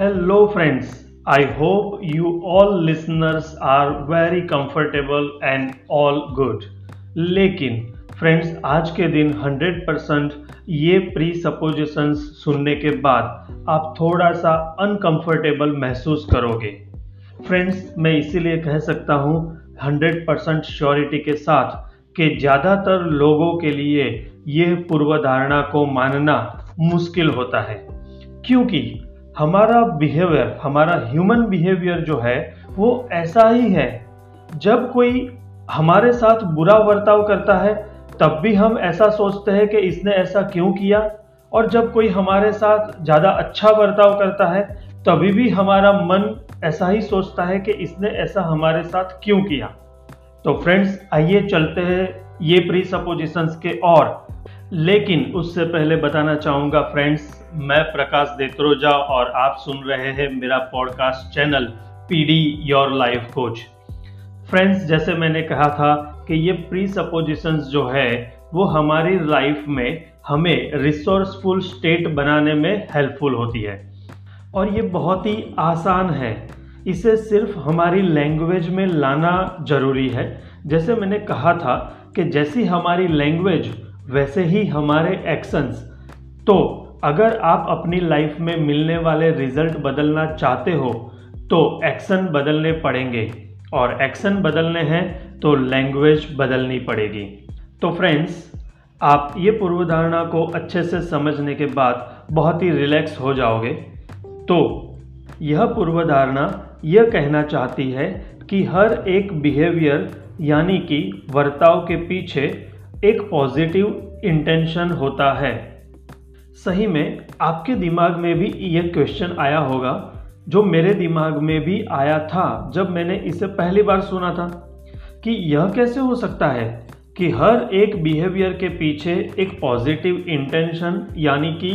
Hello, friends. I hope you all listeners are very comfortable and all good. लेकिन friends आज के दिन 100% ये प्री सपोजिशंस सुनने के बाद आप थोड़ा सा अनकंफर्टेबल महसूस करोगे फ्रेंड्स मैं इसीलिए कह सकता हूँ 100% श्योरिटी के साथ कि ज़्यादातर लोगों के लिए ये पूर्वधारणा को मानना मुश्किल होता है क्योंकि हमारा बिहेवियर हमारा ह्यूमन बिहेवियर जो है, वो ऐसा ही है। जब कोई हमारे साथ बुरा बर्ताव करता है, तब भी हम ऐसा सोचते हैं कि इसने ऐसा क्यों किया? और जब कोई हमारे साथ ज़्यादा अच्छा बर्ताव करता है, तभी भी हमारा मन ऐसा ही सोचता है कि इसने ऐसा हमारे साथ क्यों किया। तो फ्रेंड्स आइए चलते हैं ये प्री सपोजिशंस के और। लेकिन उससे पहले बताना चाहूँगा फ्रेंड्स मैं प्रकाश देत्रोजा और आप सुन रहे हैं मेरा podcast channel PD your life coach friends जैसे मैंने कहा था कि ये प्री सपोजिशंस जो है, वो हमारी लाइफ में हमें रिसोर्सफुल स्टेट बनाने में हेल्पफुल होती है। और ये बहुत ही आसान है। इसे सिर्फ़ हमारी लैंग्वेज में लाना ज़रूरी है। जैसे मैंने कहा था कि जैसी हमारी लैंग्वेज वैसे ही हमारे एक्शंस तो अगर आप अपनी लाइफ में मिलने वाले रिज़ल्ट बदलना चाहते हो तो एक्शन बदलने पड़ेंगे। और एक्शन बदलने हैं तो लैंग्वेज बदलनी पड़ेगी। तो फ्रेंड्स आप ये पूर्वधारणा को अच्छे से समझने के बाद बहुत ही रिलैक्स हो जाओगे। तो यह पूर्वधारणा यह कहना चाहती है कि हर एक बिहेवियर यानी कि वर्ताव के पीछे एक पॉजिटिव इंटेंशन होता है। सही में आपके दिमाग में भी यह क्वेश्चन आया होगा, जो मेरे दिमाग में भी आया था जब मैंने इसे पहली बार सुना था, कि यह कैसे हो सकता है कि हर एक बिहेवियर के पीछे एक पॉजिटिव इंटेंशन यानी कि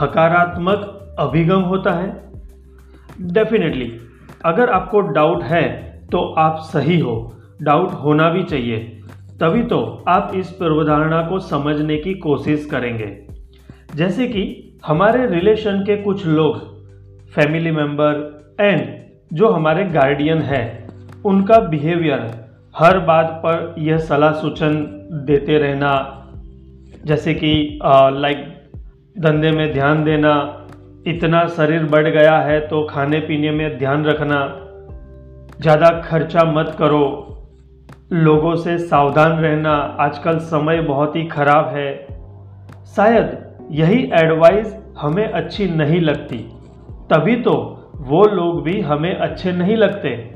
हकारात्मक अभिगम होता है। डेफिनेटली अगर आपको डाउट है तो आप सही हो। डाउट होना भी चाहिए। तभी तो आप इस पूर्वधारणा को समझने की कोशिश करेंगे। जैसे कि हमारे रिलेशन के कुछ लोग फैमिली मेंबर एंड जो हमारे गार्डियन हैं, उनका बिहेवियर हर बात पर यह सलाह सूचन देते रहना, जैसे कि लाइक धंधे में ध्यान देना, इतना शरीर बढ़ गया है तो खाने पीने में ध्यान रखना, ज़्यादा खर्चा मत करो लोगों से सावधान रहना आजकल समय बहुत ही खराब है। शायद यही एडवाइस हमें अच्छी नहीं लगती। तभी तो वो लोग भी हमें अच्छे नहीं लगते।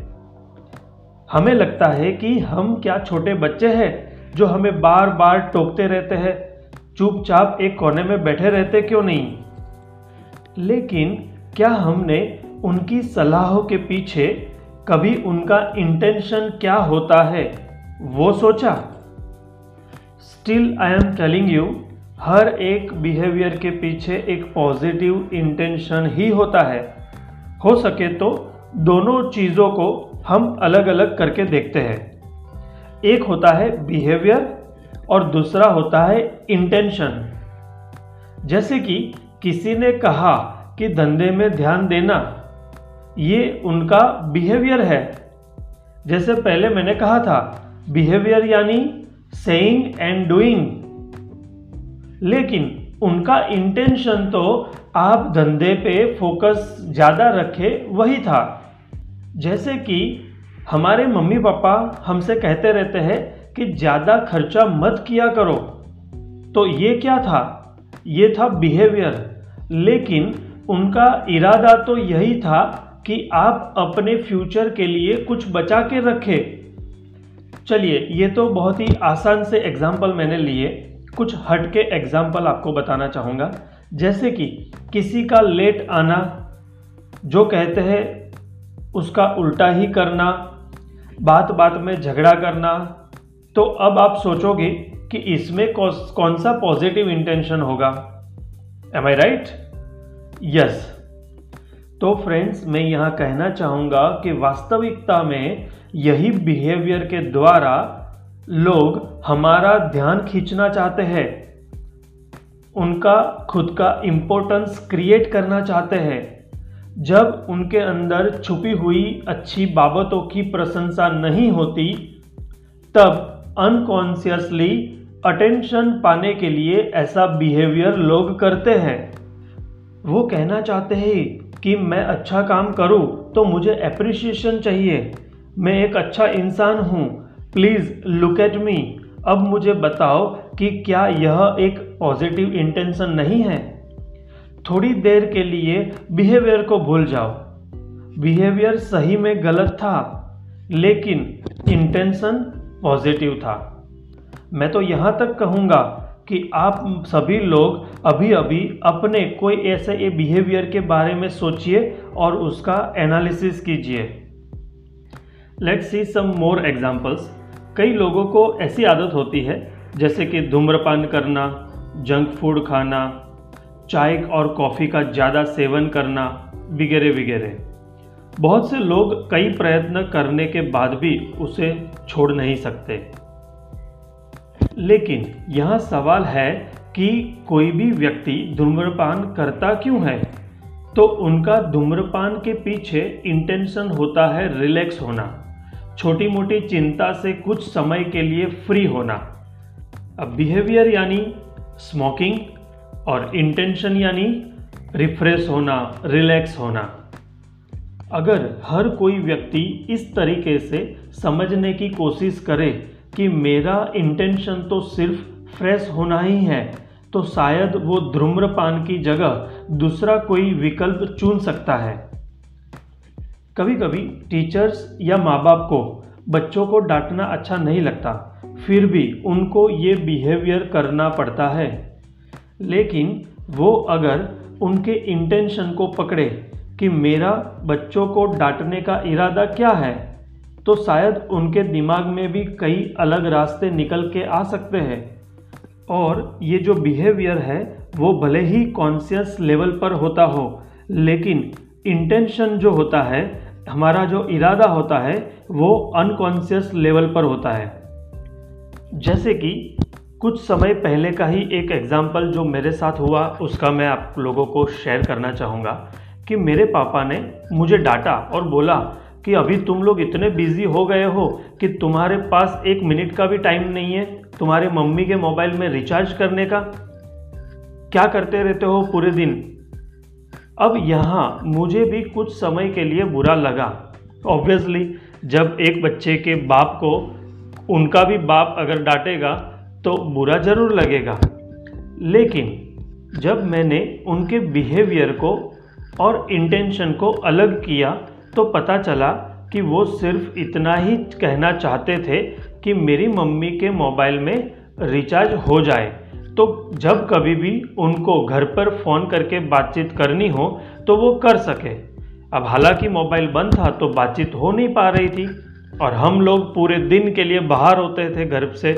हमें लगता है कि हम क्या छोटे बच्चे हैं जो हमें बार बार टोकते रहते हैं, चुपचाप एक कोने में बैठे रहते क्यों नहीं? लेकिन क्या हमने उनकी सलाहों के पीछे कभी उनका इंटेंशन क्या होता है? वो सोचा still I am telling you हर एक बिहेवियर के पीछे एक पॉजिटिव इंटेंशन ही होता है। हो सके तो दोनों चीज़ों को हम अलग अलग करके देखते हैं। एक होता है बिहेवियर और दूसरा होता है इंटेंशन जैसे कि किसी ने कहा कि धंधे में ध्यान देना, ये उनका बिहेवियर है। जैसे पहले मैंने कहा था बिहेवियर यानी सेइंग एंड डूइंग। लेकिन उनका इंटेंशन तो आप धंधे पे फोकस ज़्यादा रखे, वही था। जैसे कि हमारे मम्मी पापा हमसे कहते रहते हैं कि ज़्यादा खर्चा मत किया करो। तो ये क्या था? ये था बिहेवियर। लेकिन उनका इरादा तो यही था कि आप अपने फ्यूचर के लिए कुछ बचा के रखें। चलिए, ये तो बहुत ही आसान से एग्ज़ाम्पल मैंने लिए। कुछ हट के एग्ज़ाम्पल आपको बताना चाहूँगा। जैसे कि किसी का लेट आना, जो कहते हैं उसका उल्टा ही करना बात बात में झगड़ा करना तो अब आप सोचोगे कि इसमें कौन सा पॉजिटिव इंटेंशन होगा। एम आई राइट यस तो फ्रेंड्स मैं यहाँ कहना चाहूँगा कि वास्तविकता में यही बिहेवियर के द्वारा लोग हमारा ध्यान खींचना चाहते हैं। उनका खुद का इम्पोर्टेंस क्रिएट करना चाहते हैं। जब उनके अंदर छुपी हुई अच्छी बाबतों की प्रशंसा नहीं होती, तब अनकॉन्शियसली अटेंशन पाने के लिए ऐसा बिहेवियर लोग करते हैं। वो कहना चाहते हैं कि मैं अच्छा काम करूँ तो मुझे अप्रिसिएशन चाहिए। मैं एक अच्छा इंसान हूँ। प्लीज़ लुक एट मी अब मुझे बताओ कि क्या यह एक पॉजिटिव इंटेंशन नहीं है। थोड़ी देर के लिए बिहेवियर को भूल जाओ। बिहेवियर सही में गलत था, लेकिन इंटेंशन पॉजिटिव था। मैं तो यहाँ तक कहूँगा कि आप सभी लोग अभी अभी अपने कोई ऐसे ये बिहेवियर के बारे में सोचिए और उसका एनालिसिस कीजिए। Let's see some more examples कई लोगों को ऐसी आदत होती है, जैसे कि धूम्रपान करना जंक फ़ूड खाना, चाय और कॉफ़ी का ज़्यादा सेवन करना, वगैरह वगैरह। बहुत से लोग कई प्रयत्न करने के बाद भी उसे छोड़ नहीं सकते। लेकिन यह सवाल है कि कोई भी व्यक्ति धूम्रपान करता क्यों है? तो उनका धूम्रपान के पीछे इंटेंशन होता है रिलैक्स होना छोटी मोटी चिंता से कुछ समय के लिए फ्री होना। अब बिहेवियर यानी स्मोकिंग और इंटेंशन यानी रिफ्रेश होना रिलैक्स होना। अगर हर कोई व्यक्ति इस तरीके से समझने की कोशिश करे कि मेरा इंटेंशन तो सिर्फ़ फ्रेश होना ही है तो शायद वो धूम्रपान की जगह दूसरा कोई विकल्प चुन सकता है। कभी कभी टीचर्स या माँ बाप को बच्चों को डांटना अच्छा नहीं लगता, फिर भी उनको ये बिहेवियर करना पड़ता है। लेकिन वो अगर उनके इंटेंशन को पकड़े कि मेरा बच्चों को डांटने का इरादा क्या है तो शायद उनके दिमाग में भी कई अलग रास्ते निकल के आ सकते हैं। और ये जो बिहेवियर है, वो भले ही कॉन्शियस लेवल पर होता हो, लेकिन इंटेंशन जो होता है, हमारा जो इरादा होता है, वो अनकॉन्शियस लेवल पर होता है। जैसे कि कुछ समय पहले का ही एक एग्ज़ाम्पल जो मेरे साथ हुआ, उसका मैं आप लोगों को शेयर करना चाहूँगा कि मेरे पापा ने मुझे डांटा और बोला कि अभी तुम लोग इतने बिज़ी हो गए हो कि तुम्हारे पास एक मिनट का भी टाइम नहीं है तुम्हारे मम्मी के मोबाइल में रिचार्ज करने का? क्या करते रहते हो पूरे दिन? अब यहाँ मुझे भी कुछ समय के लिए बुरा लगा। ऑब्वियसली जब एक बच्चे के बाप को, उनका भी बाप अगर डांटेगा तो बुरा ज़रूर लगेगा। लेकिन, जब मैंने उनके बिहेवियर को और इंटेंशन को अलग किया तो पता चला कि वो सिर्फ़ इतना ही कहना चाहते थे कि मेरी मम्मी के मोबाइल में रिचार्ज हो जाए। तो जब कभी भी उनको घर पर फ़ोन करके बातचीत करनी हो तो वो कर सके। अब हालाँकि मोबाइल बंद था तो बातचीत हो नहीं पा रही थी। और हम लोग पूरे दिन के लिए बाहर होते थे घर से।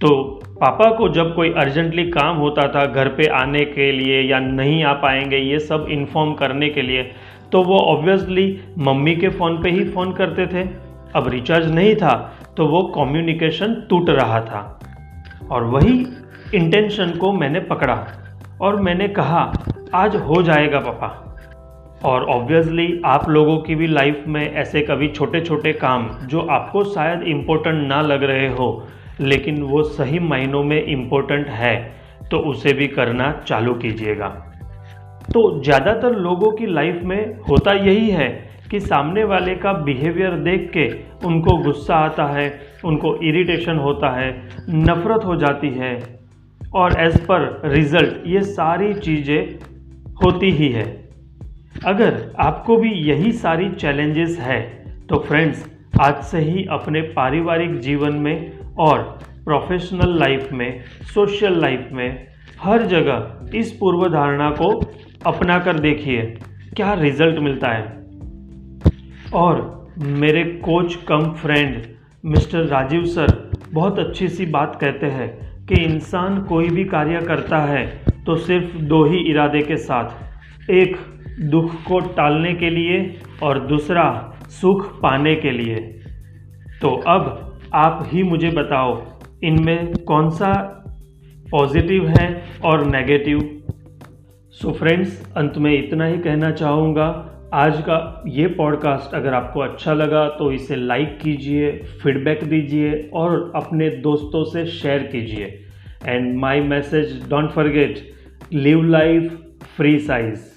तो पापा को जब कोई अर्जेंटली काम होता था, घर पे आने के लिए या नहीं आ पाएँगे, ये सब इन्फॉर्म करने के लिए तो वो ऑब्वियसली मम्मी के फ़ोन पे ही फ़ोन करते थे। अब रिचार्ज नहीं था तो वो कम्युनिकेशन टूट रहा था। और वही इंटेंशन को मैंने पकड़ा और मैंने कहा, आज हो जाएगा पापा। और ऑब्वियसली आप लोगों की भी लाइफ में ऐसे कभी छोटे छोटे काम जो आपको शायद इम्पोर्टेंट ना लग रहे हो, लेकिन वो सही मायनों में इम्पोर्टेंट है तो उसे भी करना चालू कीजिएगा। तो ज़्यादातर लोगों की लाइफ में होता यही है कि सामने वाले का बिहेवियर देख के उनको गुस्सा आता है, उनको इरिटेशन होता है, नफ़रत हो जाती है और एज़ पर रिज़ल्ट ये सारी चीज़ें होती ही है। अगर आपको भी यही सारी चैलेंजेस है तो फ्रेंड्स आज से ही अपने पारिवारिक जीवन में और प्रोफेशनल लाइफ में सोशल लाइफ में हर जगह इस पूर्व धारणा को अपना कर देखिए, क्या रिज़ल्ट मिलता है? और मेरे coach cum friend mister Rajiv sir, बहुत अच्छी सी बात कहते हैं कि इंसान कोई भी कार्य करता है तो सिर्फ़ दो ही इरादे के साथ। एक, दुख को टालने के लिए और दूसरा, सुख पाने के लिए। तो अब आप ही मुझे बताओ, इनमें कौन सा पॉजिटिव है और नेगेटिव सो फ्रेंड्स अंत में इतना ही कहना चाहूँगा। आज का ये पॉडकास्ट अगर आपको अच्छा लगा तो इसे लाइक कीजिए फीडबैक दीजिए और अपने दोस्तों से शेयर कीजिए। And my message don't forget live life free size